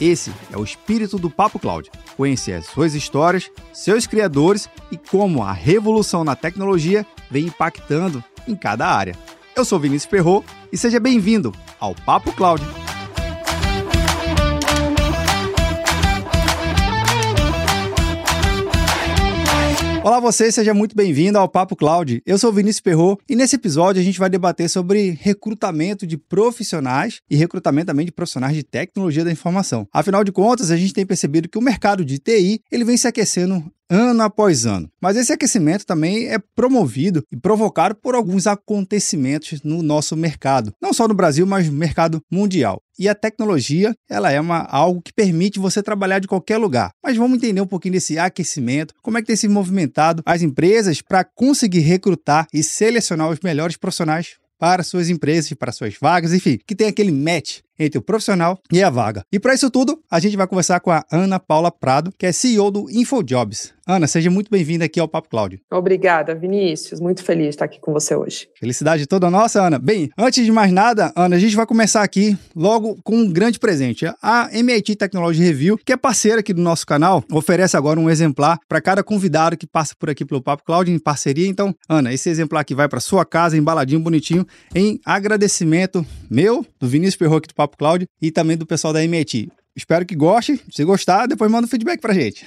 Esse é o espírito do Papo Cloud. Conhecer as suas histórias, seus criadores e como a revolução na tecnologia vem impactando em cada área. Eu sou Vinícius Perro e seja bem-vindo ao Papo Cloud. Olá você, seja muito bem-vindo ao Papo Cloud. Eu sou Vinícius Perro e nesse episódio a gente vai debater sobre recrutamento de profissionais e recrutamento também de profissionais de tecnologia da informação. Afinal de contas, a gente tem percebido que o mercado de TI ele vem se aquecendo ano após ano. Mas esse aquecimento também é promovido e provocado por alguns acontecimentos no nosso mercado, não só no Brasil, mas no mercado mundial. E a tecnologia, ela é uma, algo que permite você trabalhar de qualquer lugar. Mas vamos entender um pouquinho desse aquecimento, como é que tem se movimentado as empresas para conseguir recrutar e selecionar os melhores profissionais para suas empresas, para suas vagas, enfim, que tem aquele match entre o profissional e a vaga. E para isso tudo, a gente vai conversar com a Ana Paula Prado, que é CEO do InfoJobs. Ana, seja muito bem-vinda aqui ao Papo Cláudio. Obrigada, Vinícius. Muito feliz de estar aqui com você hoje. Felicidade toda nossa, Ana. Bem, antes de mais nada, Ana, a gente vai começar aqui logo com um grande presente. A MIT Technology Review, que é parceira aqui do nosso canal, oferece agora um exemplar para cada convidado que passa por aqui pelo Papo Cláudio em parceria. Então, Ana, esse exemplar aqui vai para sua casa, embaladinho, bonitinho, em agradecimento meu, do Vinícius Perro aqui do Papo Cláudio e também do pessoal da MIT. Espero que goste. Se gostar, depois manda um feedback pra gente.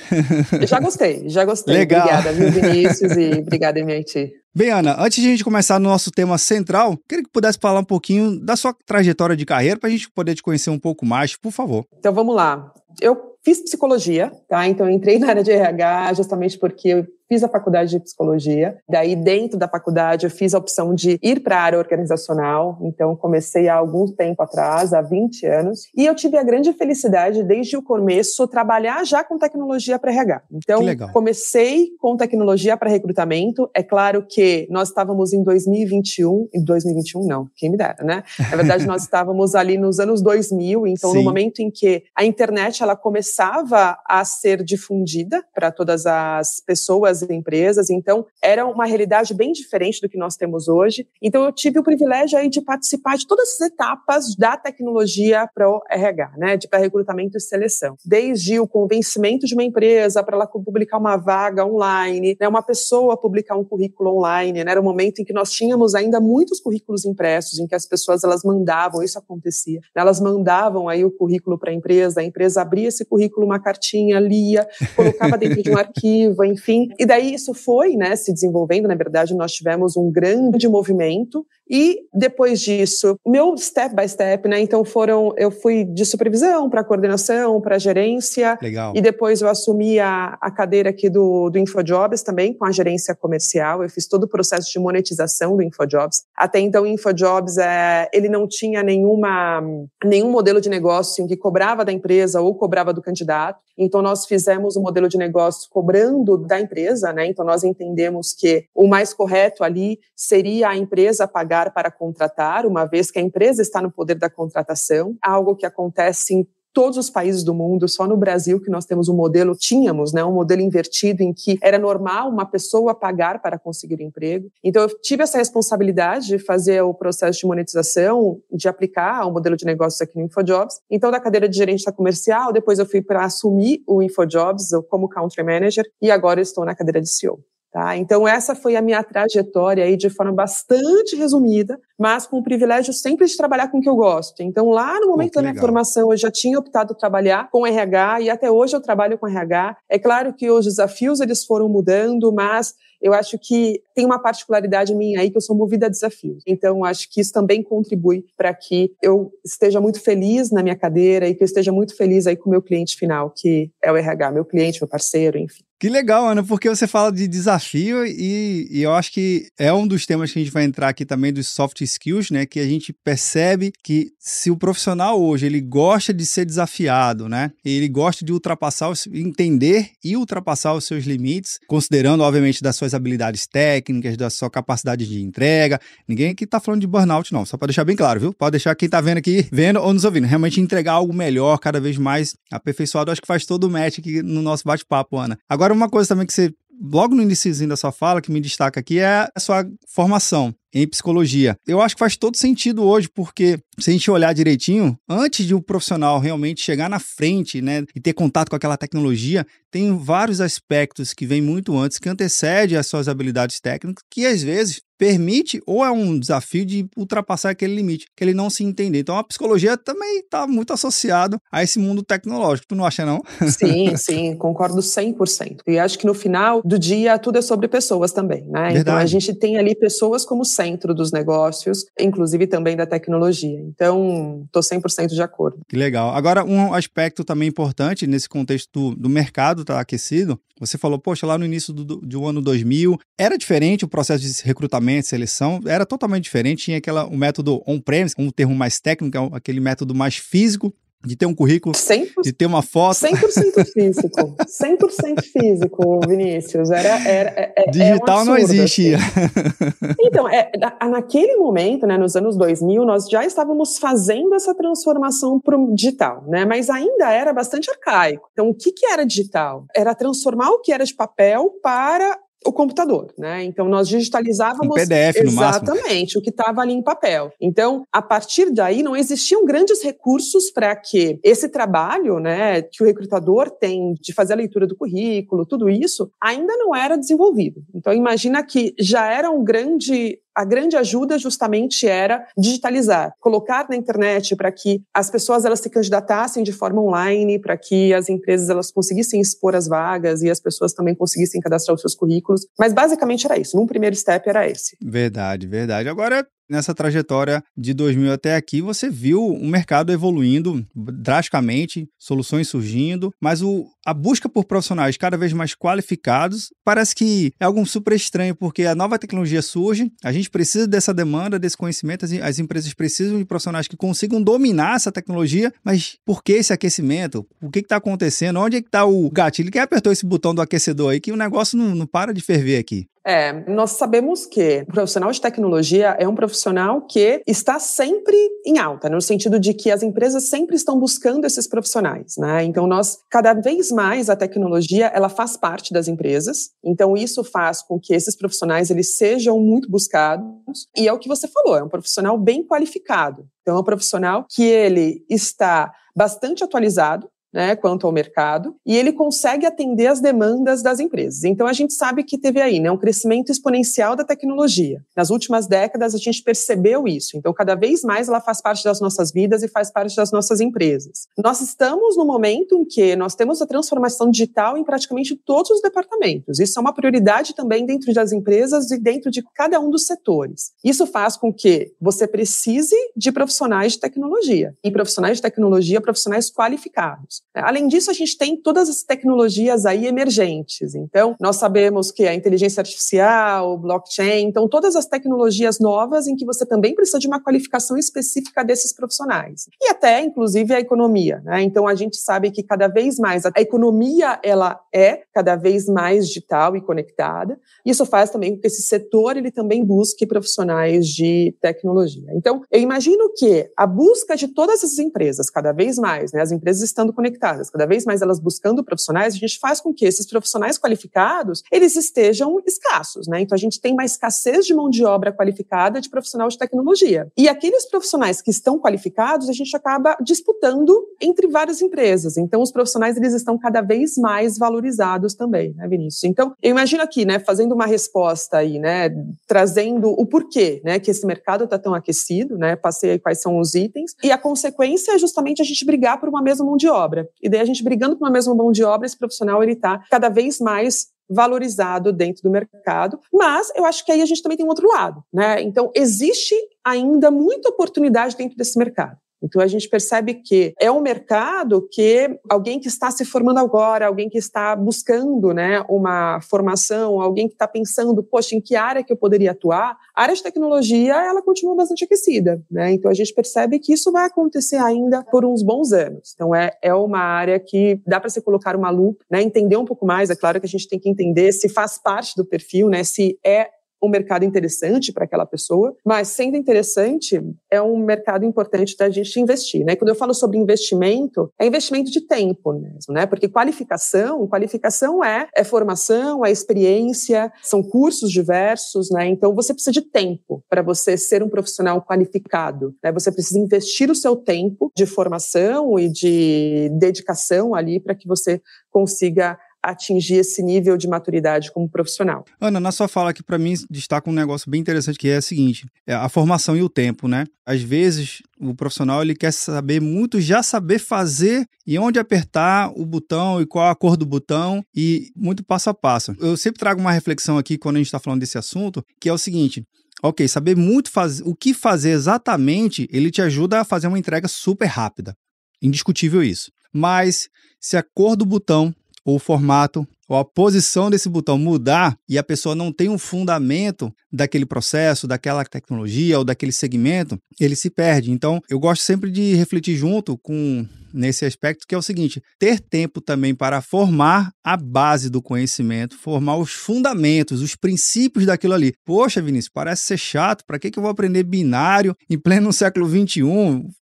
já gostei, já gostei. Legal. Obrigada, viu, Vinícius, e obrigada, MIT. Bem, Ana, antes de a gente começar no nosso tema central, queria que pudesse falar um pouquinho da sua trajetória de carreira para a gente poder te conhecer um pouco mais, por favor. Então vamos lá. Eu fiz psicologia, tá? Então entrei na área de RH justamente porque eu fiz a faculdade de psicologia. Daí, dentro da faculdade, eu fiz a opção de ir para a área organizacional. Então, comecei há algum tempo atrás, há 20 anos. E eu tive a grande felicidade, desde o começo, trabalhar já com tecnologia para RH. Então, comecei com tecnologia para recrutamento. É claro que nós estávamos em 2021, em 2021 não, quem me dera, né? Na verdade, nós estávamos ali nos anos 2000, então Sim. no momento em que a internet ela começava a ser difundida para todas as pessoas empresas. Então, era uma realidade bem diferente do que nós temos hoje. Então, eu tive o privilégio aí de participar de todas as etapas da tecnologia para o RH, né, de para recrutamento e seleção. Desde o convencimento de uma empresa para ela publicar uma vaga online, né, uma pessoa publicar um currículo online, né, era um momento em que nós tínhamos ainda muitos currículos impressos, em que as pessoas elas mandavam, isso acontecia, né, elas mandavam aí o currículo para a empresa, a empresa abria esse currículo, uma cartinha, lia, colocava dentro de um arquivo, enfim, e daí isso foi, né, se desenvolvendo, na verdade, nós tivemos um grande movimento e depois disso, meu step by step, né? Então foram, eu fui de supervisão para coordenação, para gerência. Legal. E depois eu assumi a, a cadeira aqui do, do InfoJobs também, com a gerência comercial. Eu fiz todo o processo de monetização do InfoJobs. Até então, o InfoJobs, é, ele não tinha nenhuma, nenhum modelo de negócio em que cobrava da empresa ou cobrava do candidato. Então, nós fizemos o um modelo de negócio cobrando da empresa, né? Então, nós entendemos que o mais correto ali seria a empresa pagar pagar para contratar, uma vez que a empresa está no poder da contratação, algo que acontece em todos os países do mundo, só no Brasil que nós temos um modelo, tínhamos, né, um modelo invertido em que era normal uma pessoa pagar para conseguir emprego. Então eu tive essa responsabilidade de fazer o processo de monetização, de aplicar o modelo de negócios aqui no InfoJobs. Então da cadeira de gerente da comercial, depois eu fui para assumir o InfoJobs como country manager e agora estou na cadeira de CEO. Tá? Então, essa foi a minha trajetória aí de forma bastante resumida, mas com o privilégio sempre de trabalhar com o que eu gosto. Então, lá no momento oh, da minha legal. formação, eu já tinha optado trabalhar com RH e até hoje eu trabalho com RH. É claro que os desafios eles foram mudando, mas eu acho que tem uma particularidade minha aí que eu sou movida a desafios. Então, acho que isso também contribui para que eu esteja muito feliz na minha cadeira e que eu esteja muito feliz aí com o meu cliente final, que é o RH, meu cliente, meu parceiro, enfim. Que legal, Ana, porque você fala de desafio e, e, eu acho que é um dos temas que a gente vai entrar aqui também dos soft skills, né? Que a gente percebe que se o profissional hoje ele gosta de ser desafiado, né? Ele gosta de ultrapassar, entender e ultrapassar os seus limites, considerando, obviamente, das suas habilidades técnicas, da sua capacidade de entrega. Ninguém aqui tá falando de burnout, não, só para deixar bem claro, viu? Pode deixar quem tá vendo aqui, vendo ou nos ouvindo. Realmente entregar algo melhor, cada vez mais aperfeiçoado, acho que faz todo o match aqui no nosso bate-papo, Ana. Agora, uma coisa também que você, logo no início da sua fala, que me destaca aqui é a sua formação em psicologia. Eu acho que faz todo sentido hoje, porque se a gente olhar direitinho, antes de um profissional realmente chegar na frente, né, e ter contato com aquela tecnologia, tem vários aspectos que vêm muito antes, que antecede as suas habilidades técnicas, que às vezes permite ou é um desafio de ultrapassar aquele limite, que ele não se entender. Então a psicologia também está muito associado a esse mundo tecnológico. Tu não acha não? Sim, sim, concordo 100%. E acho que no final do dia tudo é sobre pessoas também, né? Verdade. Então a gente tem ali pessoas como centro dos negócios, inclusive também da tecnologia. Então, estou 100% de acordo. Que legal. Agora, um aspecto também importante nesse contexto do, do mercado estar tá aquecido, você falou, poxa, lá no início do, do, ano 2000, era diferente o processo de recrutamento, seleção, era totalmente diferente, tinha aquela, o método on-premise, um termo mais técnico, é aquele método mais físico, de ter um currículo, 100%, de ter uma foto. 100% físico. 100% físico, Vinícius. Era, era, é, é Digital é um absurdo, não existia. Assim. Então, é, naquele momento, né, nos anos 2000, nós já estávamos fazendo essa transformação para o digital, né, mas ainda era bastante arcaico. Então, o que, que era digital? Era transformar o que era de papel para o computador, né? Então nós digitalizávamos um PDF no exatamente o que estava ali em papel. Então, a partir daí não existiam grandes recursos para que esse trabalho, né, que o recrutador tem de fazer a leitura do currículo, tudo isso, ainda não era desenvolvido. Então imagina que já era um grande a grande ajuda justamente era digitalizar, colocar na internet para que as pessoas elas se candidatassem de forma online, para que as empresas elas conseguissem expor as vagas e as pessoas também conseguissem cadastrar os seus currículos. Mas basicamente era isso. Num primeiro step era esse. Verdade, verdade. Agora nessa trajetória de 2000 até aqui, você viu o mercado evoluindo drasticamente, soluções surgindo, mas o, a busca por profissionais cada vez mais qualificados parece que é algo super estranho, porque a nova tecnologia surge, a gente precisa dessa demanda, desse conhecimento, as, as empresas precisam de profissionais que consigam dominar essa tecnologia, mas por que esse aquecimento? O que está acontecendo? Onde é que está o gatilho? Quem apertou esse botão do aquecedor aí que o negócio não, não para de ferver aqui? É, nós sabemos que o profissional de tecnologia é um profissional que está sempre em alta, no sentido de que as empresas sempre estão buscando esses profissionais, né? Então nós cada vez mais a tecnologia ela faz parte das empresas, então isso faz com que esses profissionais eles sejam muito buscados e é o que você falou, é um profissional bem qualificado. Então é um profissional que ele está bastante atualizado, né, quanto ao mercado, e ele consegue atender as demandas das empresas. Então a gente sabe que teve aí né, um crescimento exponencial da tecnologia. Nas últimas décadas a gente percebeu isso. Então cada vez mais ela faz parte das nossas vidas e faz parte das nossas empresas. Nós estamos no momento em que nós temos a transformação digital em praticamente todos os departamentos. Isso é uma prioridade também dentro das empresas e dentro de cada um dos setores. Isso faz com que você precise de profissionais de tecnologia e profissionais de tecnologia, profissionais qualificados. Além disso, a gente tem todas as tecnologias aí emergentes. Então, nós sabemos que a inteligência artificial, blockchain, então todas as tecnologias novas em que você também precisa de uma qualificação específica desses profissionais. E até, inclusive, a economia. Né? Então, a gente sabe que cada vez mais a economia ela é cada vez mais digital e conectada. Isso faz também com que esse setor ele também busque profissionais de tecnologia. Então, eu imagino que a busca de todas as empresas, cada vez mais, né, as empresas estando conectadas conectadas, cada vez mais elas buscando profissionais, a gente faz com que esses profissionais qualificados, eles estejam escassos, né? Então a gente tem uma escassez de mão de obra qualificada de profissional de tecnologia. E aqueles profissionais que estão qualificados, a gente acaba disputando entre várias empresas. Então os profissionais eles estão cada vez mais valorizados também, né, Vinícius? Então, eu imagino aqui, né, fazendo uma resposta aí, né, trazendo o porquê, né, que esse mercado está tão aquecido, né? Passei quais são os itens e a consequência é justamente a gente brigar por uma mesma mão de obra. E daí a gente brigando por uma mesma mão de obra, esse profissional ele está cada vez mais valorizado dentro do mercado, mas eu acho que aí a gente também tem um outro lado, né? Então, existe ainda muita oportunidade dentro desse mercado. Então a gente percebe que é um mercado que alguém que está se formando agora, alguém que está buscando né, uma formação, alguém que está pensando, poxa, em que área que eu poderia atuar, a área de tecnologia ela continua bastante aquecida. Né? Então a gente percebe que isso vai acontecer ainda por uns bons anos. Então é, é uma área que dá para se colocar uma lupa, né, entender um pouco mais. É claro que a gente tem que entender se faz parte do perfil, né, se é um mercado interessante para aquela pessoa, mas sendo interessante, é um mercado importante da gente investir, né? Quando eu falo sobre investimento, é investimento de tempo mesmo, né? Porque qualificação, qualificação é, é formação, é experiência, são cursos diversos, né? Então você precisa de tempo para você ser um profissional qualificado, né? Você precisa investir o seu tempo de formação e de dedicação ali para que você consiga atingir esse nível de maturidade como profissional. Ana, na sua fala aqui, para mim, destaca um negócio bem interessante que é o seguinte: é a formação e o tempo, né? Às vezes, o profissional ele quer saber muito, já saber fazer e onde apertar o botão e qual a cor do botão e muito passo a passo. Eu sempre trago uma reflexão aqui quando a gente está falando desse assunto, que é o seguinte: ok, saber muito faz... o que fazer exatamente, ele te ajuda a fazer uma entrega super rápida. Indiscutível isso. Mas se a cor do botão ou o formato ou a posição desse botão mudar e a pessoa não tem um fundamento daquele processo, daquela tecnologia ou daquele segmento, ele se perde. Então, eu gosto sempre de refletir junto com nesse aspecto que é o seguinte: ter tempo também para formar a base do conhecimento, formar os fundamentos, os princípios daquilo ali. Poxa, Vinícius, parece ser chato. Para que, que eu vou aprender binário em pleno século XXI?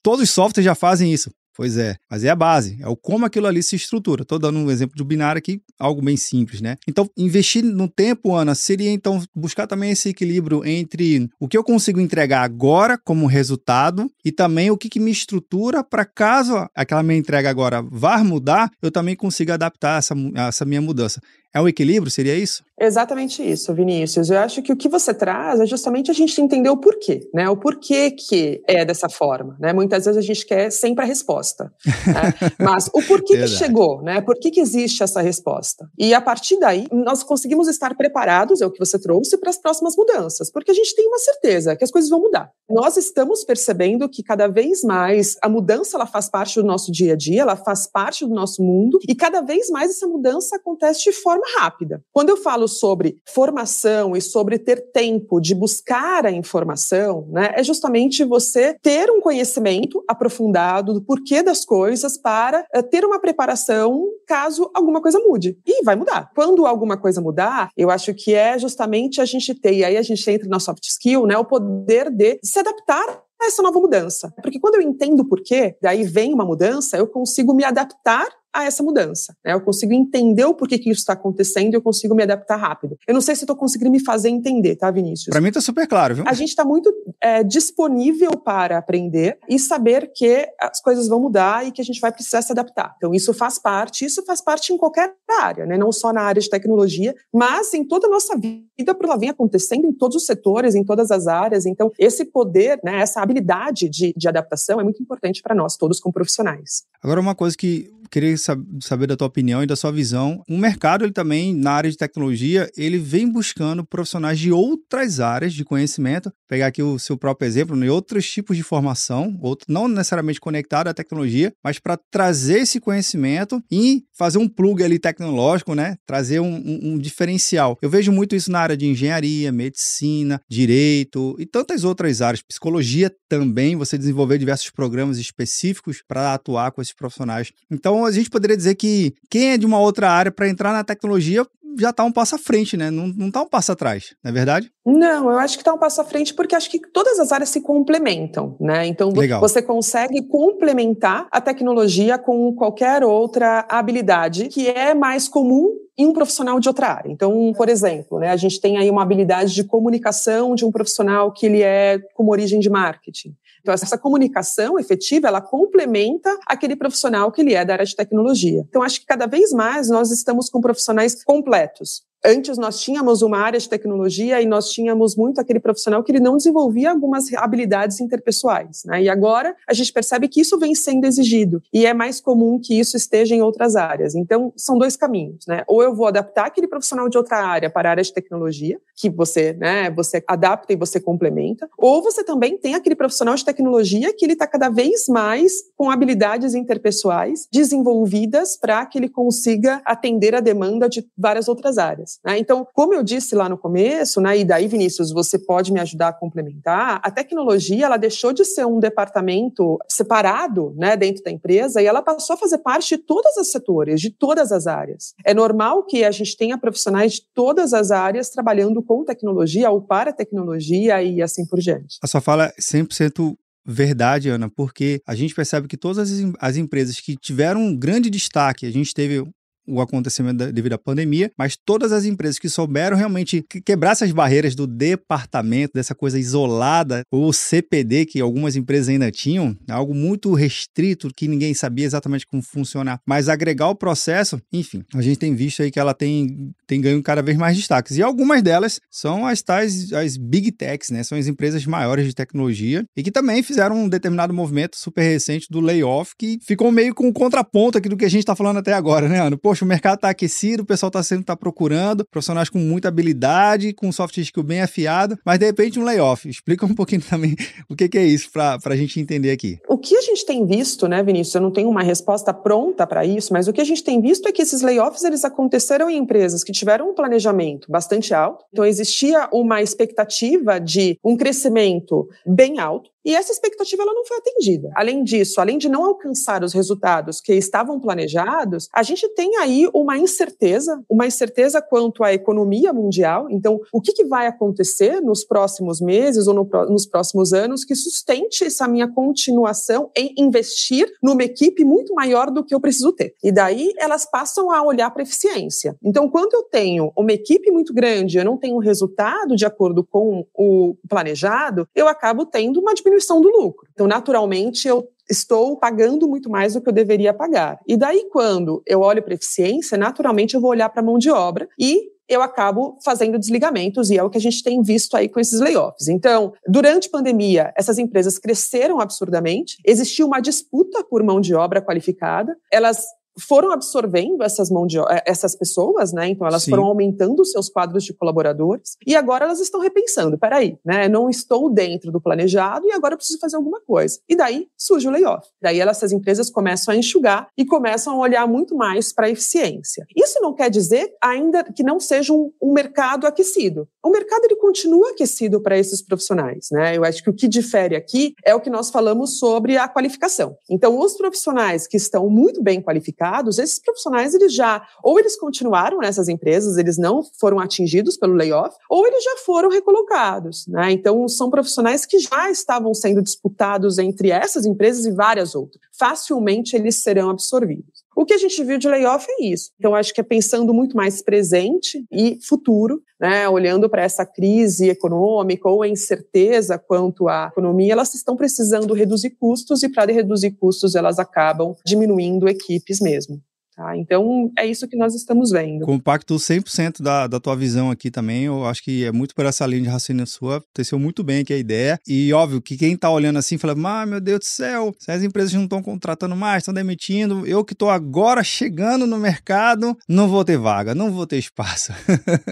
Todos os softwares já fazem isso. Pois é, mas é a base, é o como aquilo ali se estrutura. Estou dando um exemplo de binário aqui, algo bem simples, né? Então, investir no tempo, Ana, seria então buscar também esse equilíbrio entre o que eu consigo entregar agora como resultado e também o que, que me estrutura para caso aquela minha entrega agora vá mudar, eu também consiga adaptar essa, essa minha mudança. É um equilíbrio, seria isso? Exatamente isso, Vinícius. Eu acho que o que você traz é justamente a gente entender o porquê, né? O porquê que é dessa forma, né? Muitas vezes a gente quer sempre a resposta, né? mas o porquê que chegou, né? Por que, que existe essa resposta? E a partir daí, nós conseguimos estar preparados, é o que você trouxe, para as próximas mudanças, porque a gente tem uma certeza que as coisas vão mudar. Nós estamos percebendo que cada vez mais a mudança ela faz parte do nosso dia a dia, ela faz parte do nosso mundo, e cada vez mais essa mudança acontece de forma forma rápida. Quando eu falo sobre formação e sobre ter tempo de buscar a informação, né, é justamente você ter um conhecimento aprofundado do porquê das coisas para uh, ter uma preparação caso alguma coisa mude. E vai mudar. Quando alguma coisa mudar, eu acho que é justamente a gente ter, e aí a gente entra na soft skill, né, o poder de se adaptar essa nova mudança. Porque quando eu entendo o porquê, daí vem uma mudança, eu consigo me adaptar a essa mudança. Né? Eu consigo entender o porquê que isso está acontecendo e eu consigo me adaptar rápido. Eu não sei se estou conseguindo me fazer entender, tá, Vinícius? Para mim está super claro, viu? A gente está muito é, disponível para aprender e saber que as coisas vão mudar e que a gente vai precisar se adaptar. Então isso faz parte, isso faz parte em qualquer área, né? Não só na área de tecnologia, mas em toda a nossa vida, porque ela vem acontecendo em todos os setores, em todas as áreas. Então esse poder, né, essa habilidade de, de adaptação é muito importante para nós todos como profissionais. Agora uma coisa que queria saber da tua opinião e da sua visão. O mercado, ele também, na área de tecnologia, ele vem buscando profissionais de outras áreas de conhecimento. Pegar aqui o seu próprio exemplo, em né, outros tipos de formação, outro, não necessariamente conectado à tecnologia, mas para trazer esse conhecimento e fazer um plug ali tecnológico, né? Trazer um, um, um diferencial. Eu vejo muito isso na área de engenharia, medicina, direito e tantas outras áreas. Psicologia também, você desenvolver diversos programas específicos para atuar com esses profissionais. Então, então a gente poderia dizer que quem é de uma outra área para entrar na tecnologia já está um passo à frente, né? Não está um passo atrás, não é verdade? Não, eu acho que está um passo à frente porque acho que todas as áreas se complementam, né? Então Legal. você consegue complementar a tecnologia com qualquer outra habilidade que é mais comum em um profissional de outra área. Então, por exemplo, né, a gente tem aí uma habilidade de comunicação de um profissional que ele é com origem de marketing. Então, essa comunicação efetiva, ela complementa aquele profissional que ele é da área de tecnologia. Então, acho que cada vez mais nós estamos com profissionais completos. Antes nós tínhamos uma área de tecnologia e nós tínhamos muito aquele profissional que ele não desenvolvia algumas habilidades interpessoais, né? E agora a gente percebe que isso vem sendo exigido e é mais comum que isso esteja em outras áreas. Então, são dois caminhos, né? Ou eu vou adaptar aquele profissional de outra área para a área de tecnologia, que você, né, você adapta e você complementa, ou você também tem aquele profissional de tecnologia que ele está cada vez mais com habilidades interpessoais desenvolvidas para que ele consiga atender a demanda de várias outras áreas. Né? Então, como eu disse lá no começo, né, e daí, Vinícius, você pode me ajudar a complementar, a tecnologia ela deixou de ser um departamento separado né, dentro da empresa e ela passou a fazer parte de todos os setores, de todas as áreas. É normal que a gente tenha profissionais de todas as áreas trabalhando com tecnologia ou para tecnologia e assim por diante. A sua fala é 100% verdade, Ana, porque a gente percebe que todas as, as empresas que tiveram um grande destaque, a gente teve o acontecimento da, devido à pandemia, mas todas as empresas que souberam realmente quebrar essas barreiras do departamento, dessa coisa isolada, ou CPD, que algumas empresas ainda tinham, algo muito restrito, que ninguém sabia exatamente como funcionar, mas agregar o processo, enfim, a gente tem visto aí que ela tem, tem ganho cada vez mais destaques. E algumas delas são as tais, as big techs, né? São as empresas maiores de tecnologia e que também fizeram um determinado movimento super recente do layoff, que ficou meio com um contraponto aqui do que a gente está falando até agora, né, Ana? Poxa, o mercado está aquecido, o pessoal está sempre tá procurando, profissionais com muita habilidade, com soft skill bem afiado, mas de repente um layoff. Explica um pouquinho também o que, que é isso para a gente entender aqui. O que a gente tem visto, né, Vinícius? Eu não tenho uma resposta pronta para isso, mas o que a gente tem visto é que esses layoffs eles aconteceram em empresas que tiveram um planejamento bastante alto, então existia uma expectativa de um crescimento bem alto. E essa expectativa ela não foi atendida. Além disso, além de não alcançar os resultados que estavam planejados, a gente tem aí uma incerteza, uma incerteza quanto à economia mundial. Então, o que, que vai acontecer nos próximos meses ou no, nos próximos anos que sustente essa minha continuação em investir numa equipe muito maior do que eu preciso ter? E daí elas passam a olhar para eficiência. Então, quando eu tenho uma equipe muito grande, eu não tenho resultado de acordo com o planejado, eu acabo tendo uma diminuição diminuição do lucro. Então, naturalmente, eu estou pagando muito mais do que eu deveria pagar. E daí, quando eu olho para eficiência, naturalmente eu vou olhar para a mão de obra e eu acabo fazendo desligamentos e é o que a gente tem visto aí com esses layoffs. Então, durante a pandemia, essas empresas cresceram absurdamente, existiu uma disputa por mão de obra qualificada, elas foram absorvendo essas mão de, eh, essas pessoas, né? Então elas Sim. foram aumentando os seus quadros de colaboradores e agora elas estão repensando. Peraí, né? Não estou dentro do planejado e agora eu preciso fazer alguma coisa. E daí surge o layoff. Daí elas, essas empresas começam a enxugar e começam a olhar muito mais para a eficiência. Isso não quer dizer ainda que não seja um, um mercado aquecido. O mercado ele continua aquecido para esses profissionais, né? Eu acho que o que difere aqui é o que nós falamos sobre a qualificação. Então, os profissionais que estão muito bem qualificados esses profissionais eles já ou eles continuaram nessas empresas, eles não foram atingidos pelo layoff, ou eles já foram recolocados, né? Então são profissionais que já estavam sendo disputados entre essas empresas e várias outras. Facilmente eles serão absorvidos. O que a gente viu de layoff é isso. Então, acho que é pensando muito mais presente e futuro, né, olhando para essa crise econômica ou a incerteza quanto à economia, elas estão precisando reduzir custos e, para reduzir custos, elas acabam diminuindo equipes mesmo. Tá? Então, é isso que nós estamos vendo. Compacto 100% da, da tua visão aqui também. Eu acho que é muito por essa linha de raciocínio sua. Teceu muito bem aqui a ideia. E óbvio que quem está olhando assim fala: ah, meu Deus do céu, se as empresas não estão contratando mais, estão demitindo, eu que estou agora chegando no mercado, não vou ter vaga, não vou ter espaço.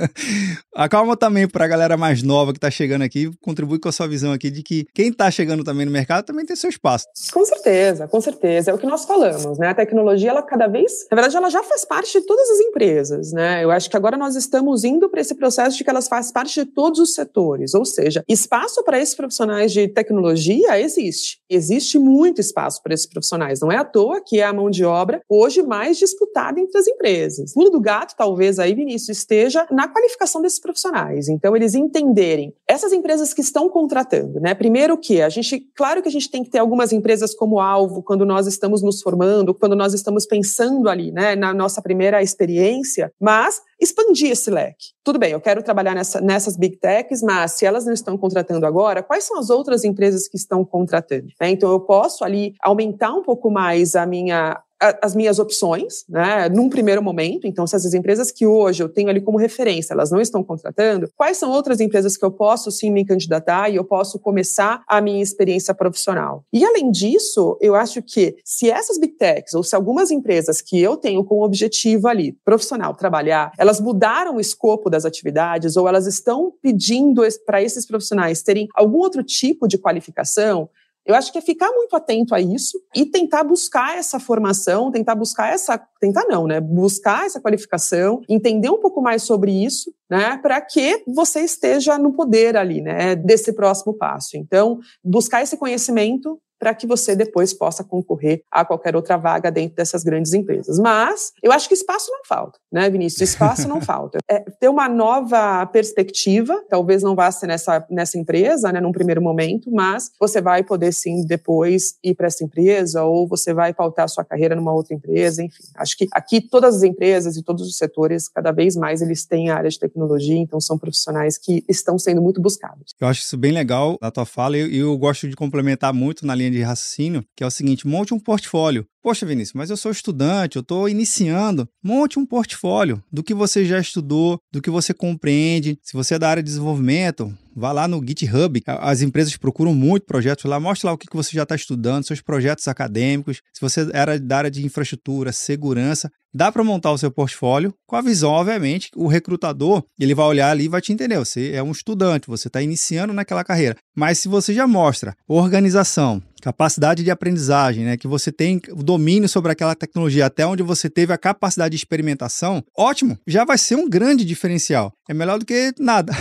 Acalma também para a galera mais nova que está chegando aqui, contribui com a sua visão aqui de que quem está chegando também no mercado também tem seu espaço. Com certeza, com certeza. É o que nós falamos, né? A tecnologia, ela cada vez na verdade, ela já faz parte de todas as empresas, né? Eu acho que agora nós estamos indo para esse processo de que elas fazem parte de todos os setores, ou seja, espaço para esses profissionais de tecnologia existe. Existe muito espaço para esses profissionais. Não é à toa que é a mão de obra hoje mais disputada entre as empresas. O pulo do gato, talvez aí, Vinícius, esteja na qualificação desses profissionais. Então, eles entenderem essas empresas que estão contratando, né? Primeiro que a gente, claro que a gente tem que ter algumas empresas como alvo quando nós estamos nos formando, quando nós estamos pensando ali ali, né, na nossa primeira experiência, mas expandir esse leque. Tudo bem, eu quero trabalhar nessa, nessas big techs, mas se elas não estão contratando agora, quais são as outras empresas que estão contratando? Né? Então, eu posso ali aumentar um pouco mais a minha as minhas opções, né, num primeiro momento. Então, se essas empresas que hoje eu tenho ali como referência, elas não estão contratando, quais são outras empresas que eu posso sim me candidatar e eu posso começar a minha experiência profissional? E além disso, eu acho que se essas big techs ou se algumas empresas que eu tenho como objetivo ali, profissional, trabalhar, elas mudaram o escopo das atividades ou elas estão pedindo para esses profissionais terem algum outro tipo de qualificação, eu acho que é ficar muito atento a isso e tentar buscar essa formação, tentar buscar essa, tentar não, né? Buscar essa qualificação, entender um pouco mais sobre isso, né? Para que você esteja no poder ali, né? Desse próximo passo. Então, buscar esse conhecimento para que você depois possa concorrer a qualquer outra vaga dentro dessas grandes empresas. Mas eu acho que espaço não falta, né, Vinícius? Espaço não falta. É ter uma nova perspectiva, talvez não vá ser nessa, nessa empresa, né, num primeiro momento, mas você vai poder sim depois ir para essa empresa ou você vai pautar a sua carreira numa outra empresa, enfim. Acho que aqui todas as empresas e todos os setores, cada vez mais eles têm a área de tecnologia, então são profissionais que estão sendo muito buscados. Eu acho isso bem legal na tua fala e eu, eu gosto de complementar muito na linha linha de raciocínio, que é o seguinte: monte um portfólio. Poxa, Vinícius, mas eu sou estudante, eu estou iniciando. Monte um portfólio do que você já estudou, do que você compreende. Se você é da área de desenvolvimento, vá lá no GitHub. As empresas procuram muito projetos lá. Mostre lá o que você já está estudando, seus projetos acadêmicos. Se você era da área de infraestrutura, segurança, dá para montar o seu portfólio com a visão, obviamente, o recrutador ele vai olhar ali e vai te entender. Você é um estudante, você está iniciando naquela carreira. Mas se você já mostra organização, capacidade de aprendizagem, né, que você tem o domínio sobre aquela tecnologia até onde você teve a capacidade de experimentação, ótimo, já vai ser um grande diferencial. É melhor do que nada.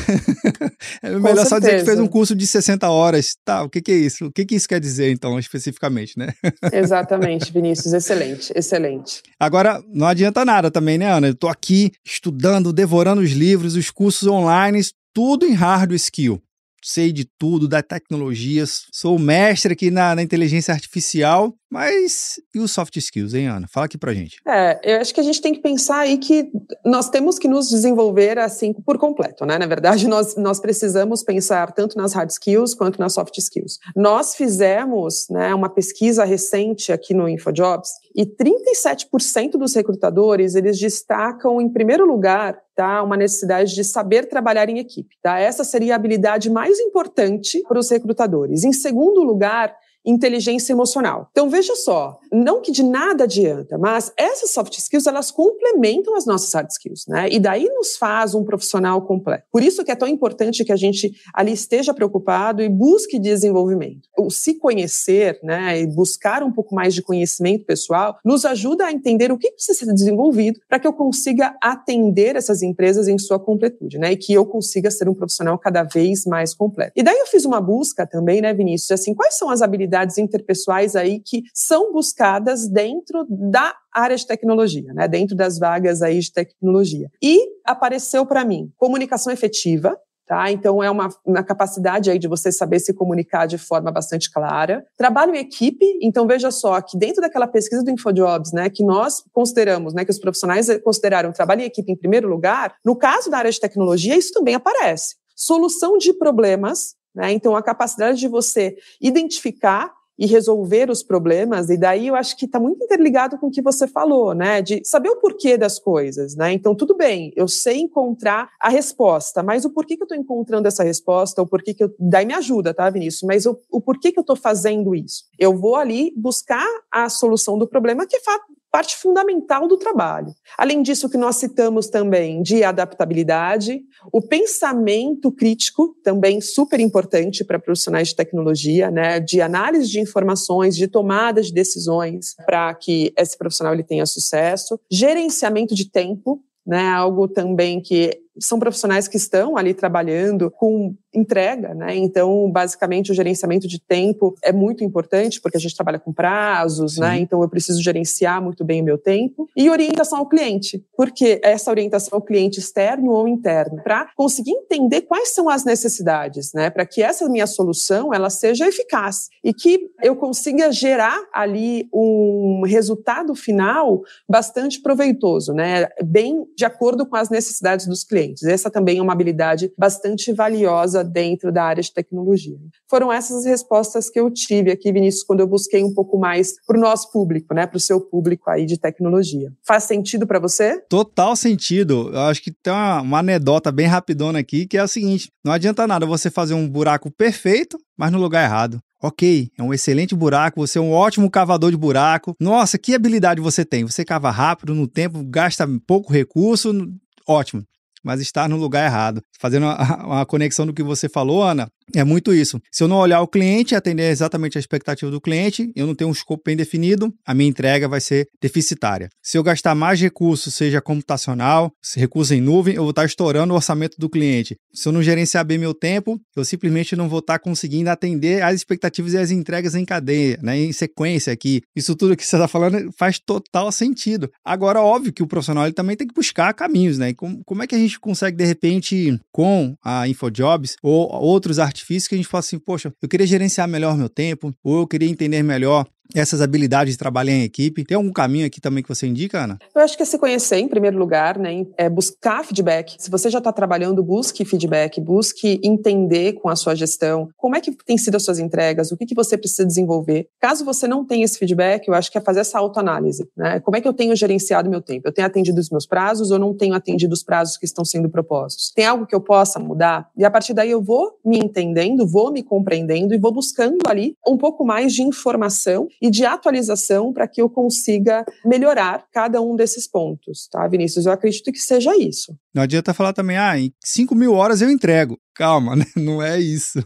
é melhor só dizer que fez um curso de 60 horas. Tá, o que, que é isso? O que, que isso quer dizer, então, especificamente, né? Exatamente, Vinícius, excelente, excelente. Agora, não adianta nada também, né, Ana? Eu tô aqui estudando, devorando os livros, os cursos online, tudo em hard skill sei de tudo, da tecnologias, sou mestre aqui na, na, inteligência artificial, mas e os soft skills, hein, Ana? Fala aqui pra gente. É, eu acho que a gente tem que pensar aí que nós temos que nos desenvolver assim por completo, né? Na verdade, nós, nós precisamos pensar tanto nas hard skills quanto nas soft skills. Nós fizemos né, uma pesquisa recente aqui no InfoJobs e 37% dos recrutadores, eles destacam em primeiro lugar tá? Uma necessidade de saber trabalhar em equipe, tá? Essa seria a habilidade mais importante para os recrutadores. Em segundo lugar, inteligência emocional. Então veja só, não que de nada adianta, mas essas soft skills elas complementam as nossas hard skills, né? E daí nos faz um profissional completo. Por isso que é tão importante que a gente ali esteja preocupado e busque desenvolvimento. O se conhecer, né, e buscar um pouco mais de conhecimento pessoal nos ajuda a entender o que precisa ser desenvolvido para que eu consiga atender essas empresas em sua completude, né? E que eu consiga ser um profissional cada vez mais completo. E daí eu fiz uma busca também, né, Vinícius, assim, quais são as habilidades habilidades interpessoais aí que são buscadas dentro da área de tecnologia, né? Dentro das vagas aí de tecnologia. E apareceu para mim comunicação efetiva, Tá? Então, é uma, uma capacidade aí de você saber se comunicar de forma bastante clara. Trabalho em equipe, então veja só que dentro daquela pesquisa do InfoJobs, né, que nós consideramos, né, que os profissionais consideraram trabalho em equipe em primeiro lugar, no caso da área de tecnologia, isso também aparece. Solução de problemas né? Então, a capacidade de você identificar e resolver os problemas, e daí eu acho que está muito interligado com o que você falou, né? De saber o porquê das coisas, né? Então, tudo bem, eu sei encontrar a resposta, mas o porquê que eu estou encontrando essa resposta, o porquê que eu. Daí me ajuda, tá, Vinícius? Mas o, o porquê que eu estou fazendo isso? Eu vou ali buscar a solução do problema, que é parte fundamental do trabalho. Além disso, que nós citamos também de adaptabilidade, o pensamento crítico, também super importante para profissionais de tecnologia, né, de análise de informações, de tomada de decisões para que esse profissional ele tenha sucesso, gerenciamento de tempo, né, algo também que são profissionais que estão ali trabalhando com entrega, né? Então, basicamente, o gerenciamento de tempo é muito importante, porque a gente trabalha com prazos, né? Sim. né? Então, eu preciso gerenciar muito bem o meu tempo. E orientação ao cliente, porque essa orientação ao cliente externo ou interno, para conseguir entender quais são as necessidades, né? Para que essa minha solução ela seja eficaz e que eu consiga gerar ali um resultado final bastante proveitoso, né? Bem de acordo com as necessidades dos clientes. Clientes. Essa também é uma habilidade bastante valiosa dentro da área de tecnologia. Foram essas as respostas que eu tive aqui, Vinícius, quando eu busquei um pouco mais para o nosso público, né, para o seu público aí de tecnologia. Faz sentido para você? Total sentido. Eu acho que tem uma, uma anedota bem rapidona aqui, que é o seguinte: não adianta nada você fazer um buraco perfeito, mas no lugar errado. Ok, é um excelente buraco, você é um ótimo cavador de buraco. Nossa, que habilidade você tem! Você cava rápido, no tempo, gasta pouco recurso, ótimo. Mas está no lugar errado. Fazendo uma, uma conexão do que você falou, Ana, é muito isso. Se eu não olhar o cliente atender exatamente a expectativa do cliente, eu não tenho um escopo bem definido, a minha entrega vai ser deficitária. Se eu gastar mais recursos, seja computacional, recurso em nuvem, eu vou estar estourando o orçamento do cliente. Se eu não gerenciar bem meu tempo, eu simplesmente não vou estar conseguindo atender as expectativas e as entregas em cadeia, né, em sequência aqui. Isso tudo que você está falando faz total sentido. Agora, óbvio que o profissional ele também tem que buscar caminhos, né? Como é que a gente consegue, de repente, com a InfoJobs ou outros artigos artifício que a gente fala assim, poxa, eu queria gerenciar melhor meu tempo, ou eu queria entender melhor essas habilidades de trabalhar em equipe. Tem algum caminho aqui também que você indica, Ana? Eu acho que é se conhecer, em primeiro lugar, né? É buscar feedback. Se você já está trabalhando, busque feedback, busque entender com a sua gestão como é que tem sido as suas entregas, o que, que você precisa desenvolver. Caso você não tenha esse feedback, eu acho que é fazer essa autoanálise, né? Como é que eu tenho gerenciado meu tempo? Eu tenho atendido os meus prazos ou não tenho atendido os prazos que estão sendo propostos? Tem algo que eu possa mudar? E a partir daí eu vou me entendendo, vou me compreendendo e vou buscando ali um pouco mais de informação e de atualização para que eu consiga melhorar cada um desses pontos, tá, Vinícius? Eu acredito que seja isso. Não adianta falar também, ah, em 5 mil horas eu entrego calma, né? Não é isso.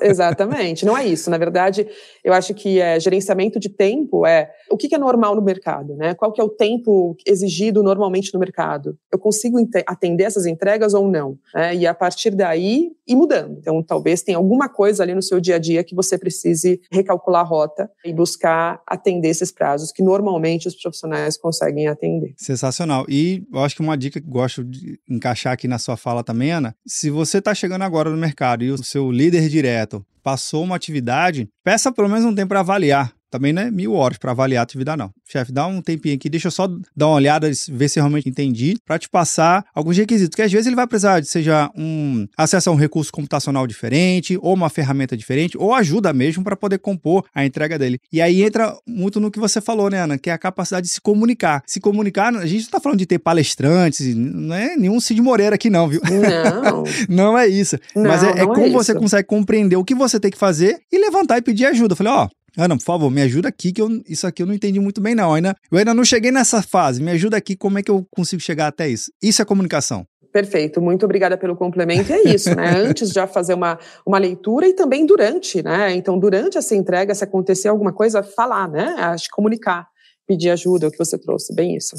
Exatamente, não é isso. Na verdade, eu acho que é, gerenciamento de tempo é o que, é normal no mercado, né? Qual que é o tempo exigido normalmente no mercado? Eu consigo atender essas entregas ou não? Né? E a partir daí, ir mudando. Então, talvez tenha alguma coisa ali no seu dia a dia que você precise recalcular a rota e buscar atender esses prazos que normalmente os profissionais conseguem atender. Sensacional. E eu acho que uma dica que gosto de encaixar aqui na sua fala também, Ana, se você está chegando agora no mercado e o seu líder direto passou uma atividade, peça pelo menos um tempo para avaliar também não é mil horas para avaliar a atividade, não. Chefe, dá um tempinho aqui, deixa eu só dar uma olhada, ver se realmente entendi, para te passar alguns requisitos. Porque às vezes ele vai precisar de seja um acesso a um recurso computacional diferente, ou uma ferramenta diferente, ou ajuda mesmo para poder compor a entrega dele. E aí entra muito no que você falou, né, Ana? Que é a capacidade de se comunicar. Se comunicar, a gente não está falando de ter palestrantes, não é nenhum Cid Moreira aqui, não, viu? Não. não é isso. Não, Mas é, é como é você consegue compreender o que você tem que fazer e levantar e pedir ajuda. Eu falei, ó, oh, Ana, por favor, me ajuda aqui, que eu, isso aqui eu não entendi muito bem, não. Eu ainda, eu ainda não cheguei nessa fase. Me ajuda aqui, como é que eu consigo chegar até isso? Isso é comunicação. Perfeito, muito obrigada pelo complemento. É isso, né? Antes de já fazer uma, uma leitura e também durante, né? Então, durante essa entrega, se acontecer alguma coisa, falar, né? Acho comunicar, pedir ajuda, é o que você trouxe, bem isso.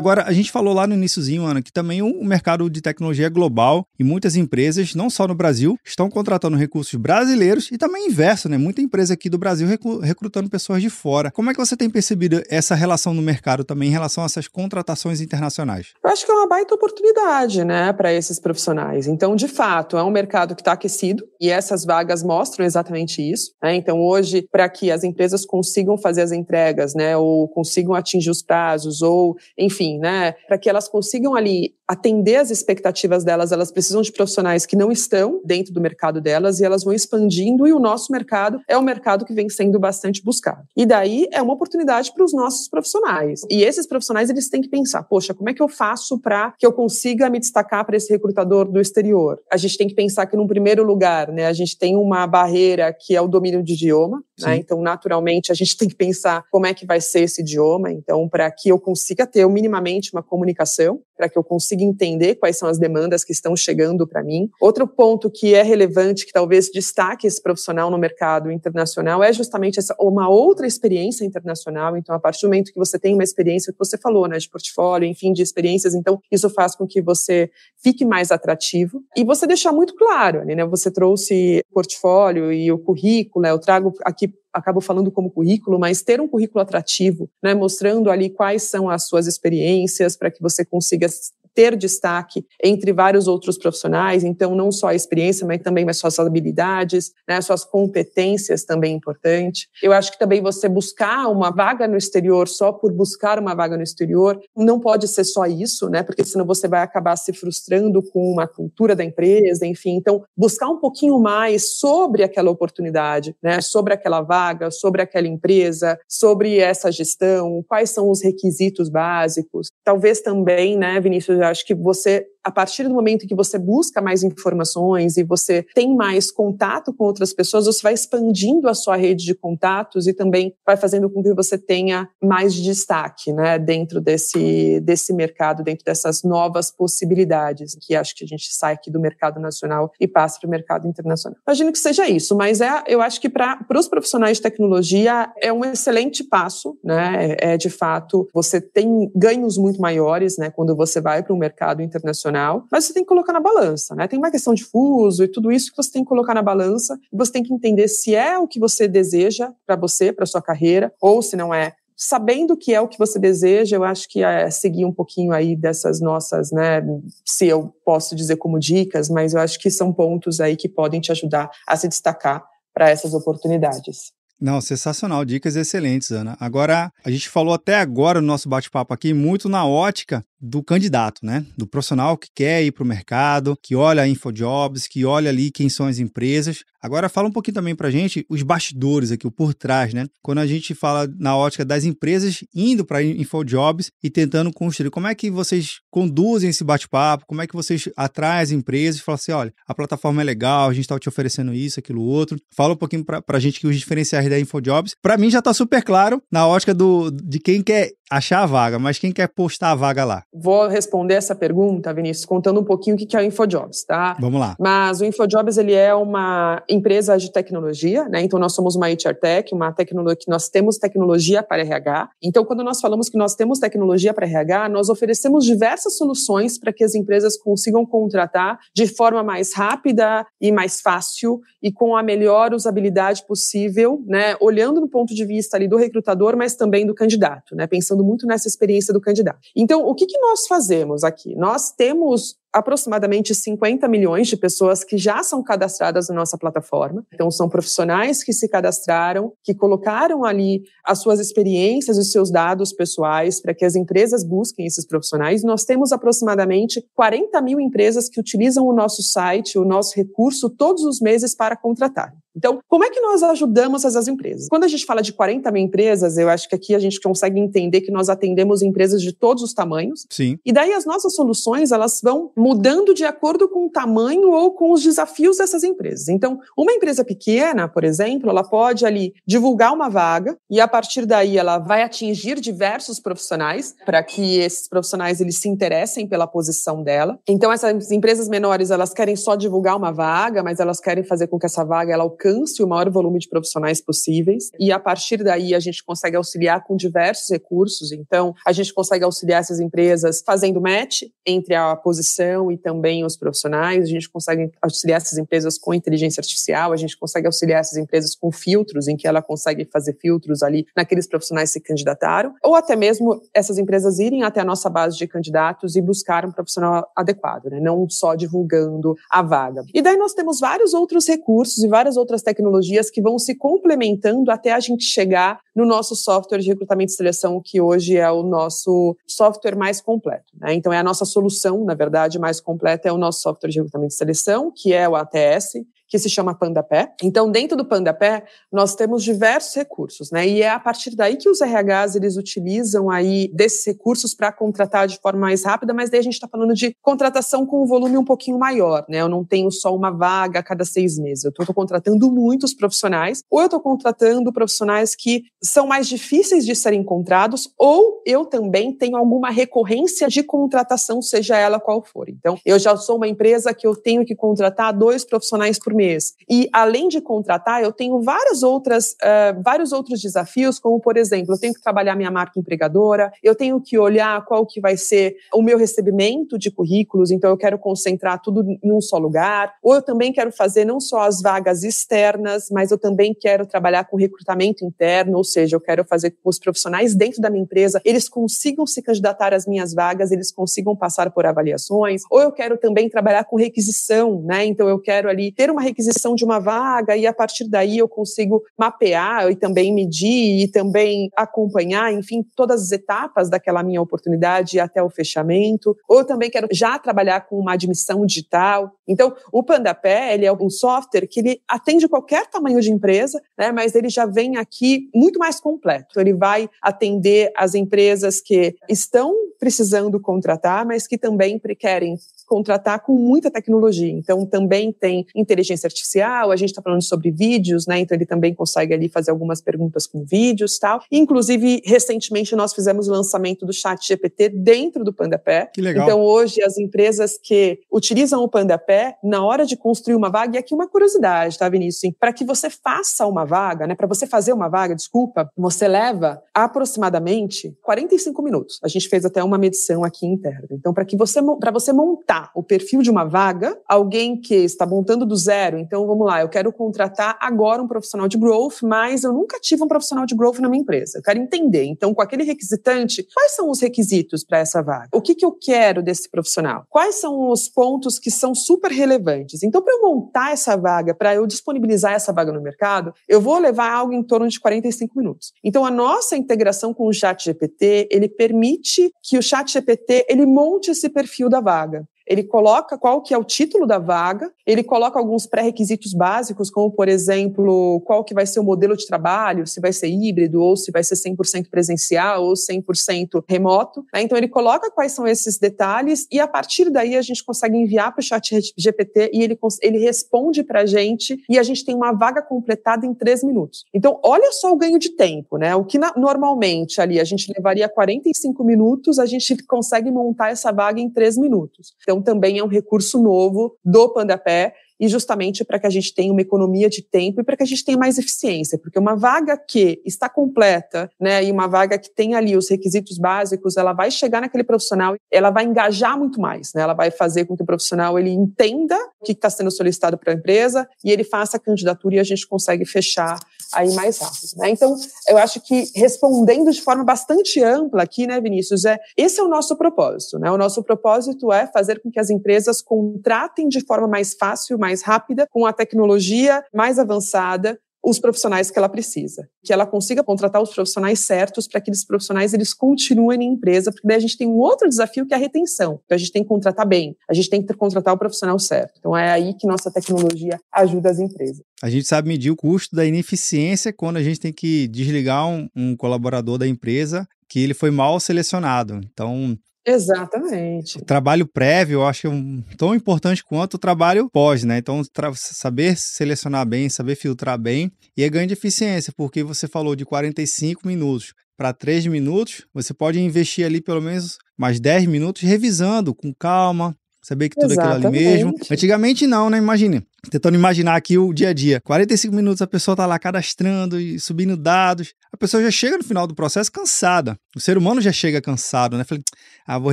Agora, a gente falou lá no iníciozinho, Ana, que também o mercado de tecnologia é global e muitas empresas, não só no Brasil, estão contratando recursos brasileiros e também inverso, né? Muita empresa aqui do Brasil recrutando pessoas de fora. Como é que você tem percebido essa relação no mercado também em relação a essas contratações internacionais? Eu acho que é uma baita oportunidade, né, para esses profissionais. Então, de fato, é um mercado que está aquecido e essas vagas mostram exatamente isso. Né? Então, hoje, para que as empresas consigam fazer as entregas, né, ou consigam atingir os prazos, ou, enfim, enfim, né, para que elas consigam ali atender as expectativas delas, elas precisam de profissionais que não estão dentro do mercado delas e elas vão expandindo e o nosso mercado é um mercado que vem sendo bastante buscado. E daí é uma oportunidade para os nossos profissionais. E esses profissionais eles têm que pensar, poxa, como é que eu faço para que eu consiga me destacar para esse recrutador do exterior? A gente tem que pensar que num primeiro lugar, né, a gente tem uma barreira que é o domínio de idioma, né? Então, naturalmente, a gente tem que pensar como é que vai ser esse idioma, então para que eu consiga ter minimamente uma comunicação, para que eu consiga entender quais são as demandas que estão chegando para mim. Outro ponto que é relevante, que talvez destaque esse profissional no mercado internacional, é justamente essa, uma outra experiência internacional. Então, a partir do momento que você tem uma experiência que você falou, né, de portfólio, enfim, de experiências, então isso faz com que você fique mais atrativo e você deixar muito claro, né? Você trouxe portfólio e o currículo, né, eu trago aqui acabo falando como currículo, mas ter um currículo atrativo, né, mostrando ali quais são as suas experiências para que você consiga because ter destaque entre vários outros profissionais, então não só a experiência, mas também as suas habilidades, né, suas competências também é importante. Eu acho que também você buscar uma vaga no exterior só por buscar uma vaga no exterior não pode ser só isso, né, porque senão você vai acabar se frustrando com uma cultura da empresa, enfim. Então, buscar um pouquinho mais sobre aquela oportunidade, né, sobre aquela vaga, sobre aquela empresa, sobre essa gestão, quais são os requisitos básicos. Talvez também, né, Vinícius, acho que você a partir do momento que você busca mais informações e você tem mais contato com outras pessoas, você vai expandindo a sua rede de contatos e também vai fazendo com que você tenha mais destaque, né, dentro desse, desse mercado, dentro dessas novas possibilidades, que acho que a gente sai aqui do mercado nacional e passa para o mercado internacional. Imagino que seja isso, mas é, eu acho que para os profissionais de tecnologia é um excelente passo, né, é de fato, você tem ganhos muito maiores, né, quando você vai para um mercado internacional mas você tem que colocar na balança, né? Tem uma questão de fuso e tudo isso que você tem que colocar na balança e você tem que entender se é o que você deseja para você, para sua carreira, ou se não é sabendo que é o que você deseja, eu acho que é seguir um pouquinho aí dessas nossas, né, se eu posso dizer como dicas, mas eu acho que são pontos aí que podem te ajudar a se destacar para essas oportunidades. Não, sensacional, dicas excelentes, Ana. Agora, a gente falou até agora no nosso bate-papo aqui muito na ótica do candidato, né? Do profissional que quer ir para o mercado, que olha a InfoJobs, que olha ali quem são as empresas. Agora fala um pouquinho também para a gente os bastidores aqui, o por trás, né? Quando a gente fala na ótica das empresas indo para InfoJobs e tentando construir, como é que vocês conduzem esse bate-papo? Como é que vocês atraem as empresas e falam assim, olha, a plataforma é legal, a gente está te oferecendo isso, aquilo, outro. Fala um pouquinho para a gente que os diferenciais da InfoJobs. Para mim já está super claro na ótica do, de quem quer achar a vaga, mas quem quer postar a vaga lá? Vou responder essa pergunta, Vinícius, contando um pouquinho o que é o InfoJobs, tá? Vamos lá. Mas o InfoJobs, ele é uma empresa de tecnologia, né? Então, nós somos uma HR Tech, uma tecnologia que nós temos tecnologia para RH. Então, quando nós falamos que nós temos tecnologia para RH, nós oferecemos diversas soluções para que as empresas consigam contratar de forma mais rápida e mais fácil e com a melhor usabilidade possível, né? Olhando no ponto de vista ali do recrutador, mas também do candidato, né? Pensando muito nessa experiência do candidato. Então, o que, que nós fazemos aqui? Nós temos aproximadamente 50 milhões de pessoas que já são cadastradas na nossa plataforma. Então, são profissionais que se cadastraram, que colocaram ali as suas experiências e os seus dados pessoais para que as empresas busquem esses profissionais. Nós temos aproximadamente 40 mil empresas que utilizam o nosso site, o nosso recurso, todos os meses para contratar. Então, como é que nós ajudamos essas empresas? Quando a gente fala de 40 mil empresas, eu acho que aqui a gente consegue entender que nós atendemos empresas de todos os tamanhos. Sim. E daí as nossas soluções, elas vão mudando de acordo com o tamanho ou com os desafios dessas empresas. Então, uma empresa pequena, por exemplo, ela pode ali divulgar uma vaga e a partir daí ela vai atingir diversos profissionais para que esses profissionais eles se interessem pela posição dela. Então, essas empresas menores, elas querem só divulgar uma vaga, mas elas querem fazer com que essa vaga ela alcance o maior volume de profissionais possíveis e a partir daí a gente consegue auxiliar com diversos recursos. Então, a gente consegue auxiliar essas empresas fazendo match entre a posição e também os profissionais, a gente consegue auxiliar essas empresas com inteligência artificial, a gente consegue auxiliar essas empresas com filtros em que ela consegue fazer filtros ali naqueles profissionais que se candidataram, ou até mesmo essas empresas irem até a nossa base de candidatos e buscar um profissional adequado, né? não só divulgando a vaga. E daí nós temos vários outros recursos e várias outras tecnologias que vão se complementando até a gente chegar no nosso software de recrutamento e seleção, que hoje é o nosso software mais completo. Né? Então, é a nossa solução, na verdade, mais completa é o nosso software de recrutamento e seleção, que é o ATS, que se chama PandaPé. Então, dentro do PandaPé, nós temos diversos recursos, né? E é a partir daí que os RHs eles utilizam aí desses recursos para contratar de forma mais rápida, mas daí a gente está falando de contratação com um volume um pouquinho maior, né? Eu não tenho só uma vaga a cada seis meses. Eu estou contratando muitos profissionais, ou eu estou contratando profissionais que são mais difíceis de serem encontrados, ou eu também tenho alguma recorrência de contratação, seja ela qual for. Então, eu já sou uma empresa que eu tenho que contratar dois profissionais por mês. E além de contratar, eu tenho várias outras, uh, vários outros desafios, como por exemplo, eu tenho que trabalhar minha marca empregadora, eu tenho que olhar qual que vai ser o meu recebimento de currículos, então eu quero concentrar tudo em um só lugar, ou eu também quero fazer não só as vagas externas, mas eu também quero trabalhar com recrutamento interno, ou seja, eu quero fazer com os profissionais dentro da minha empresa, eles consigam se candidatar às minhas vagas, eles consigam passar por avaliações, ou eu quero também trabalhar com requisição, né? Então eu quero ali ter uma requisição de uma vaga e a partir daí eu consigo mapear e também medir e também acompanhar, enfim, todas as etapas daquela minha oportunidade até o fechamento. Ou também quero já trabalhar com uma admissão digital. Então, o PandaPé, ele é um software que ele atende qualquer tamanho de empresa, né? Mas ele já vem aqui muito mais completo. Ele vai atender as empresas que estão precisando contratar, mas que também querem contratar com muita tecnologia. Então, também tem inteligência artificial, a gente está falando sobre vídeos, né? Então, ele também consegue ali fazer algumas perguntas com vídeos tal. Inclusive, recentemente, nós fizemos o lançamento do chat GPT dentro do PandaPé. Que legal. Então, hoje, as empresas que utilizam o PandaPé, na hora de construir uma vaga, e aqui uma curiosidade, tá, Vinícius? Para que você faça uma vaga, né? Para você fazer uma vaga, desculpa, você leva aproximadamente 45 minutos. A gente fez até uma medição aqui interna. Então, para que você, para você montar o perfil de uma vaga, alguém que está montando do zero, então vamos lá, eu quero contratar agora um profissional de growth, mas eu nunca tive um profissional de growth na minha empresa. Eu quero entender, então, com aquele requisitante, quais são os requisitos para essa vaga? O que, que eu quero desse profissional? Quais são os pontos que são super relevantes? Então, para eu montar essa vaga, para eu disponibilizar essa vaga no mercado, eu vou levar algo em torno de 45 minutos. Então, a nossa integração com o Chat GPT, ele permite que o Chat GPT ele monte esse perfil da vaga ele coloca qual que é o título da vaga, ele coloca alguns pré-requisitos básicos, como, por exemplo, qual que vai ser o modelo de trabalho, se vai ser híbrido, ou se vai ser 100% presencial, ou 100% remoto. Né? Então, ele coloca quais são esses detalhes e, a partir daí, a gente consegue enviar para o chat GPT e ele, ele responde para a gente e a gente tem uma vaga completada em três minutos. Então, olha só o ganho de tempo, né? O que na, normalmente ali a gente levaria 45 minutos, a gente consegue montar essa vaga em três minutos. Então, também é um recurso novo do PandaPé e justamente para que a gente tenha uma economia de tempo e para que a gente tenha mais eficiência, porque uma vaga que está completa, né, e uma vaga que tem ali os requisitos básicos, ela vai chegar naquele profissional, ela vai engajar muito mais, né, ela vai fazer com que o profissional ele entenda o que está sendo solicitado para a empresa e ele faça a candidatura e a gente consegue fechar aí mais rápido, né? Então, eu acho que respondendo de forma bastante ampla aqui, né, Vinícius, é esse é o nosso propósito, né? O nosso propósito é fazer com que as empresas contratem de forma mais fácil, mais mais rápida, com a tecnologia mais avançada, os profissionais que ela precisa, que ela consiga contratar os profissionais certos para que aqueles profissionais eles continuem na empresa, porque daí a gente tem um outro desafio que é a retenção. Então a gente tem que contratar bem, a gente tem que contratar o profissional certo. Então é aí que nossa tecnologia ajuda as empresas. A gente sabe medir o custo da ineficiência quando a gente tem que desligar um, um colaborador da empresa que ele foi mal selecionado. Então, Exatamente. O trabalho prévio eu acho é tão importante quanto o trabalho pós, né? Então, saber selecionar bem, saber filtrar bem e é ganho de eficiência, porque você falou de 45 minutos para 3 minutos, você pode investir ali pelo menos mais 10 minutos revisando com calma, saber que tudo Exatamente. aquilo ali mesmo. Antigamente não, né? Imagine, tentando imaginar aqui o dia a dia. 45 minutos a pessoa tá lá cadastrando e subindo dados. A pessoa já chega no final do processo cansada. O ser humano já chega cansado, né? Falei, ah, vou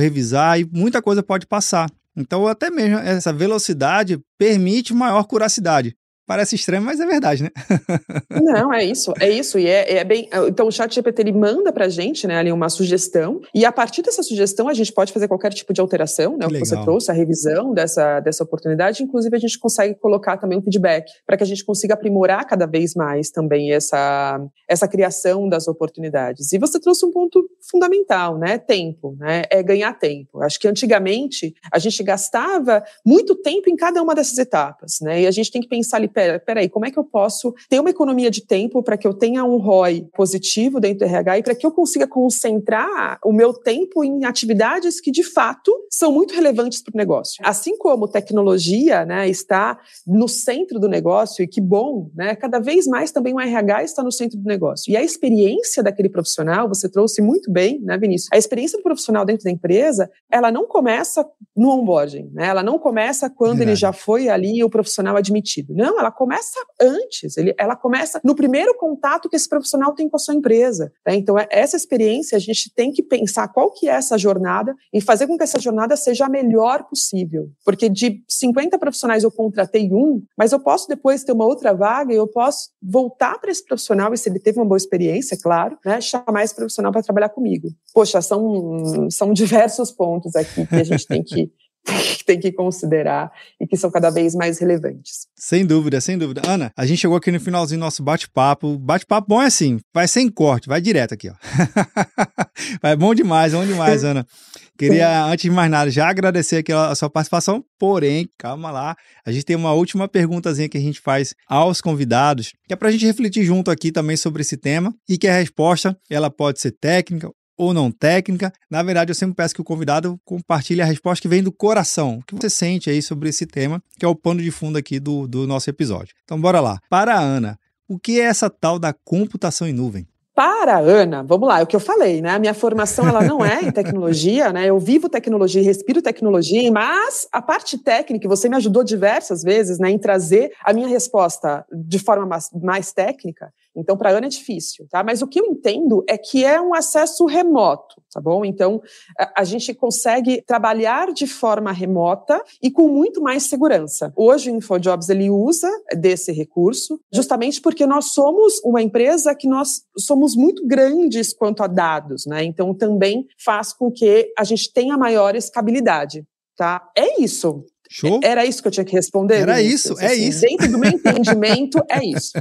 revisar e muita coisa pode passar. Então, até mesmo essa velocidade permite maior curacidade. Parece estranho, mas é verdade, né? Não, é isso, é isso. E é, é, bem. Então, o chat GPT ele manda pra gente, né, ali uma sugestão, e a partir dessa sugestão a gente pode fazer qualquer tipo de alteração, né? Que o que legal. você trouxe, a revisão dessa, dessa oportunidade. Inclusive, a gente consegue colocar também um feedback para que a gente consiga aprimorar cada vez mais também essa, essa criação das oportunidades. E você trouxe um ponto fundamental, né? Tempo, né? É ganhar tempo. Acho que antigamente a gente gastava muito tempo em cada uma dessas etapas, né? E a gente tem que pensar ali pera, peraí, como é que eu posso ter uma economia de tempo para que eu tenha um ROI positivo dentro do RH e para que eu consiga concentrar o meu tempo em atividades que, de fato, são muito relevantes para o negócio. Assim como tecnologia né, está no centro do negócio, e que bom, né, cada vez mais também o RH está no centro do negócio. E a experiência daquele profissional, você trouxe muito bem bem, né, Vinícius? A experiência do profissional dentro da empresa, ela não começa no onboarding, né? Ela não começa quando ele já foi ali o profissional admitido. Não, ela começa antes. Ele, ela começa no primeiro contato que esse profissional tem com a sua empresa. Né? Então, é, essa experiência a gente tem que pensar qual que é essa jornada e fazer com que essa jornada seja a melhor possível. Porque de 50 profissionais eu contratei um, mas eu posso depois ter uma outra vaga e eu posso voltar para esse profissional, e se ele teve uma boa experiência, claro, né, chamar esse profissional para trabalhar comigo. Poxa, são, são diversos pontos aqui que a gente tem que tem que considerar e que são cada vez mais relevantes. Sem dúvida, sem dúvida. Ana, a gente chegou aqui no finalzinho do nosso bate-papo. Bate-papo bom é assim, vai sem corte, vai direto aqui, ó. vai bom demais, bom demais, Ana. Queria, antes de mais nada, já agradecer aqui a sua participação, porém, calma lá, a gente tem uma última perguntazinha que a gente faz aos convidados, que é para a gente refletir junto aqui também sobre esse tema, e que a resposta, ela pode ser técnica ou não técnica. Na verdade, eu sempre peço que o convidado compartilhe a resposta que vem do coração. O que você sente aí sobre esse tema, que é o pano de fundo aqui do, do nosso episódio. Então, bora lá. Para a Ana, o que é essa tal da computação em nuvem? Para a Ana, vamos lá, é o que eu falei, né? A minha formação ela não é em tecnologia, né? Eu vivo tecnologia, respiro tecnologia, mas a parte técnica, você me ajudou diversas vezes, né, em trazer a minha resposta de forma mais, mais técnica. Então, para a Ana é difícil, tá? Mas o que eu entendo é que é um acesso remoto, tá bom? Então, a, a, gente consegue trabalhar de forma remota e com muito mais segurança. Hoje, o InfoJobs, ele usa desse recurso justamente porque nós somos uma empresa que nós somos muito grandes quanto a dados, né? Então, também faz com que a gente tenha maior escabilidade, tá? É isso. Show? Era isso que eu tinha que responder? Era isso, é assim, isso. Dentro do meu entendimento, é isso.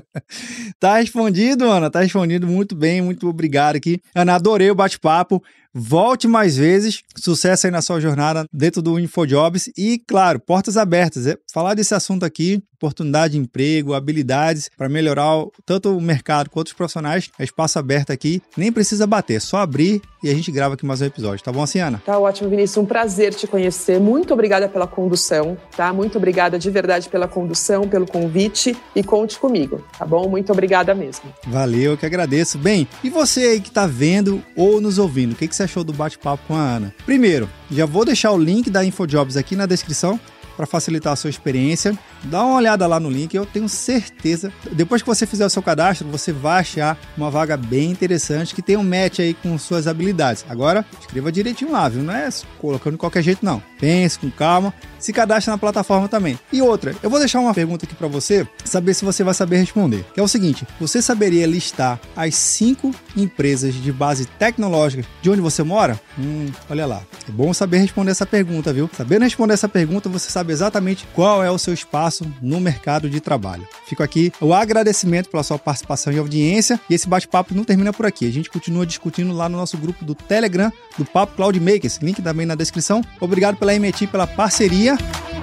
tá respondido, Ana, tá respondido muito bem, muito obrigado aqui. Ana, adorei o bate-papo. Volte mais vezes. Sucesso aí na sua jornada dentro do InfoJobs. E, claro, portas abertas. É falar desse assunto aqui, oportunidade de emprego, habilidades para melhorar tanto o mercado quanto os profissionais. É espaço aberto aqui. Nem precisa bater, é só abrir e a gente grava aqui mais um episódio. Tá bom assim, Ana? Tá ótimo, Vinícius. Um prazer te conhecer. Muito obrigada pela condução, tá? Muito obrigada de verdade pela condução, pelo convite e conte comigo, tá bom? Muito obrigada mesmo. Valeu, eu que agradeço. Bem, e você aí que tá vendo ou nos ouvindo, o que, que você achou do bate-papo com a Ana? Primeiro, já vou deixar o link da InfoJobs aqui na descrição para facilitar a sua experiência. Dá uma olhada lá no link, eu tenho certeza. Depois que você fizer o seu cadastro, você vai achar uma vaga bem interessante que tem um match aí com suas habilidades. Agora, escreva direitinho lá, viu? Não é colocando de qualquer jeito, não. Pense com calma, se cadastre na plataforma também. E outra, eu vou deixar uma pergunta aqui para você, saber se você vai saber responder. Que é o seguinte: você saberia listar as cinco empresas de base tecnológica de onde você mora? Hum, olha lá. É bom saber responder essa pergunta, viu? Sabendo responder essa pergunta, você sabe exatamente qual é o seu espaço no mercado de trabalho. Fico aqui o agradecimento pela sua participação e audiência. E esse bate-papo não termina por aqui. A gente continua discutindo lá no nosso grupo do Telegram do Papo Cloud Makers. Link também na descrição. Obrigado pela MT pela parceria.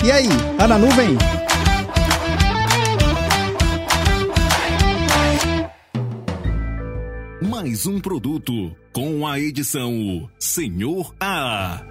E aí, tá na nuvem? Mais um produto com a edição Senhor A.